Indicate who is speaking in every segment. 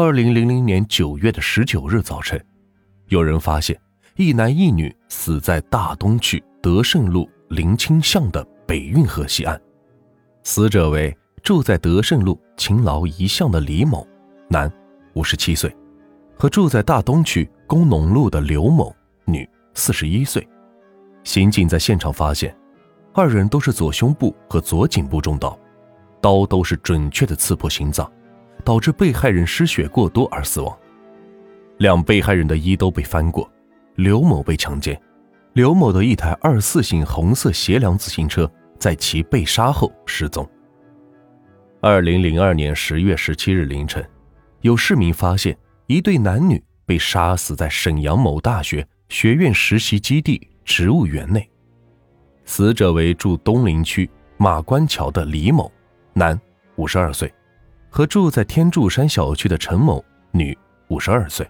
Speaker 1: 二零零零年九月的十九日早晨，有人发现一男一女死在大东区德胜路林清巷的北运河西岸。死者为住在德胜路勤劳一巷的李某，男，五十七岁，和住在大东区工农路的刘某，女，四十一岁。刑警在现场发现，二人都是左胸部和左颈部中刀，刀都是准确的刺破心脏。导致被害人失血过多而死亡。两被害人的衣都被翻过。刘某被强奸。刘某的一台二四型红色斜梁自行车在其被杀后失踪。二零零二年十月十七日凌晨，有市民发现一对男女被杀死在沈阳某大学学院实习基地植物园内。死者为住东陵区马关桥的李某，男，五十二岁。和住在天柱山小区的陈某，女，五十二岁。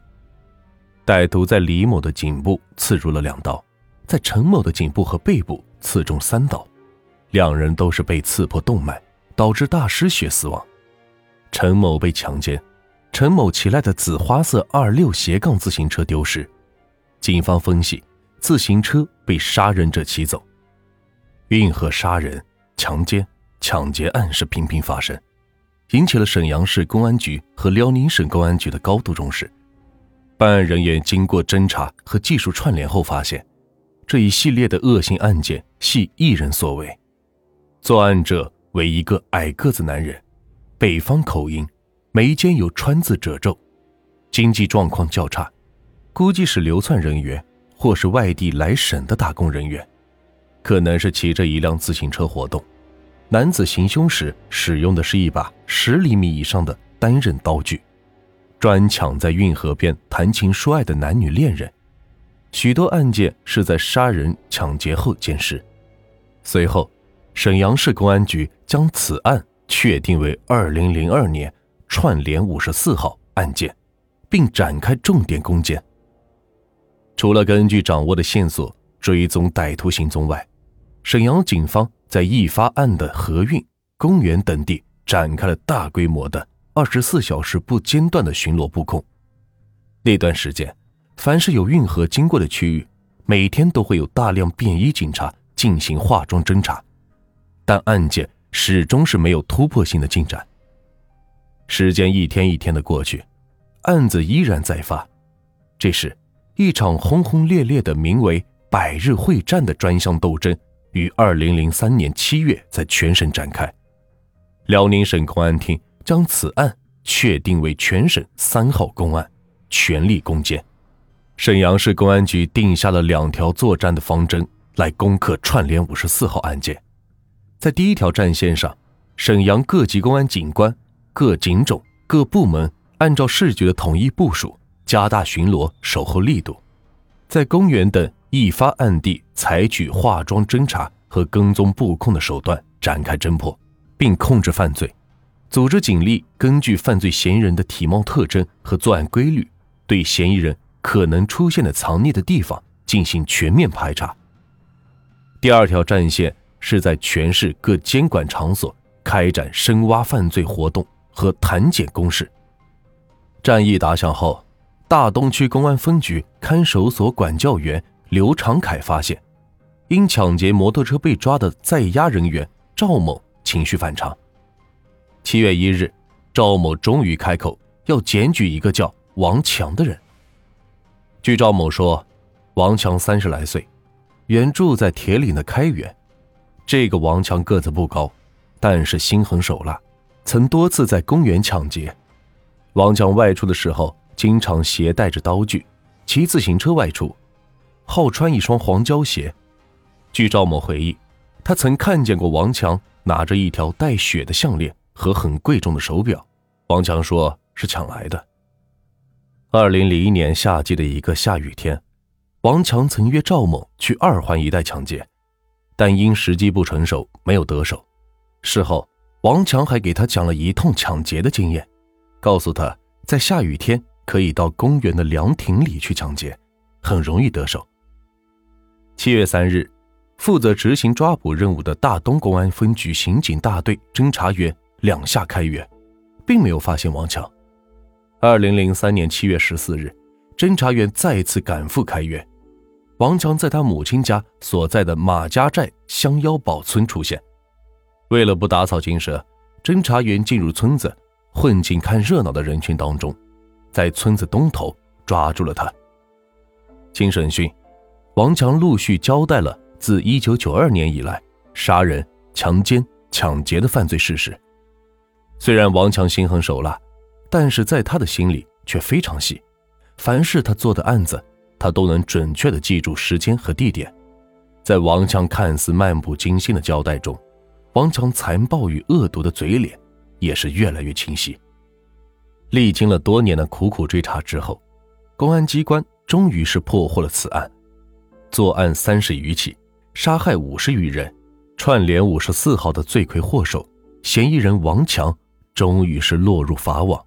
Speaker 1: 歹徒在李某的颈部刺入了两刀，在陈某的颈部和背部刺中三刀，两人都是被刺破动脉，导致大失血死亡。陈某被强奸，陈某骑来的紫花色二六斜杠自行车丢失，警方分析，自行车被杀人者骑走。运河杀人、强奸、抢劫案是频频发生。引起了沈阳市公安局和辽宁省公安局的高度重视。办案人员经过侦查和技术串联后发现，这一系列的恶性案件系一人所为。作案者为一个矮个子男人，北方口音，眉间有川字褶皱，经济状况较差，估计是流窜人员或是外地来省的打工人员，可能是骑着一辆自行车活动。男子行凶时使用的是一把十厘米以上的单刃刀具，专抢在运河边谈情说爱的男女恋人。许多案件是在杀人抢劫后监尸。随后，沈阳市公安局将此案确定为二零零二年串联五十四号案件，并展开重点攻坚。除了根据掌握的线索追踪歹徒行踪外，沈阳警方。在易发案的河运、公园等地展开了大规模的二十四小时不间断的巡逻布控。那段时间，凡是有运河经过的区域，每天都会有大量便衣警察进行化妆侦查，但案件始终是没有突破性的进展。时间一天一天的过去，案子依然在发。这时，一场轰轰烈烈的名为“百日会战”的专项斗争。于二零零三年七月在全省展开，辽宁省公安厅将此案确定为全省三号公案，全力攻坚。沈阳市公安局定下了两条作战的方针来攻克串联五十四号案件。在第一条战线上，沈阳各级公安警官、各警种、各部门按照市局的统一部署，加大巡逻守候力度，在公园等。一发案地采取化妆侦查和跟踪布控的手段展开侦破，并控制犯罪，组织警力根据犯罪嫌疑人的体貌特征和作案规律，对嫌疑人可能出现的藏匿的地方进行全面排查。第二条战线是在全市各监管场所开展深挖犯罪活动和谈检攻势。战役打响后，大东区公安分局看守所管教员。刘长凯发现，因抢劫摩托车被抓的在押人员赵某情绪反常。七月一日，赵某终于开口要检举一个叫王强的人。据赵某说，王强三十来岁，原住在铁岭的开原。这个王强个子不高，但是心狠手辣，曾多次在公园抢劫。王强外出的时候，经常携带着刀具，骑自行车外出。好穿一双黄胶鞋。据赵某回忆，他曾看见过王强拿着一条带血的项链和很贵重的手表。王强说是抢来的。二零零一年夏季的一个下雨天，王强曾约赵某去二环一带抢劫，但因时机不成熟，没有得手。事后，王强还给他讲了一通抢劫的经验，告诉他在下雨天可以到公园的凉亭里去抢劫，很容易得手。七月三日，负责执行抓捕任务的大东公安分局刑警大队侦查员两下开远，并没有发现王强。二零零三年七月十四日，侦查员再次赶赴开远，王强在他母亲家所在的马家寨乡腰堡村出现。为了不打草惊蛇，侦查员进入村子，混进看热闹的人群当中，在村子东头抓住了他。经审讯，王强陆续交代了自一九九二年以来杀人、强奸、抢劫的犯罪事实。虽然王强心狠手辣，但是在他的心里却非常细。凡是他做的案子，他都能准确的记住时间和地点。在王强看似漫不经心的交代中，王强残暴与恶毒的嘴脸也是越来越清晰。历经了多年的苦苦追查之后，公安机关终于是破获了此案。作案三十余起，杀害五十余人，串联五十四号的罪魁祸首嫌疑人王强。终于是落入法网。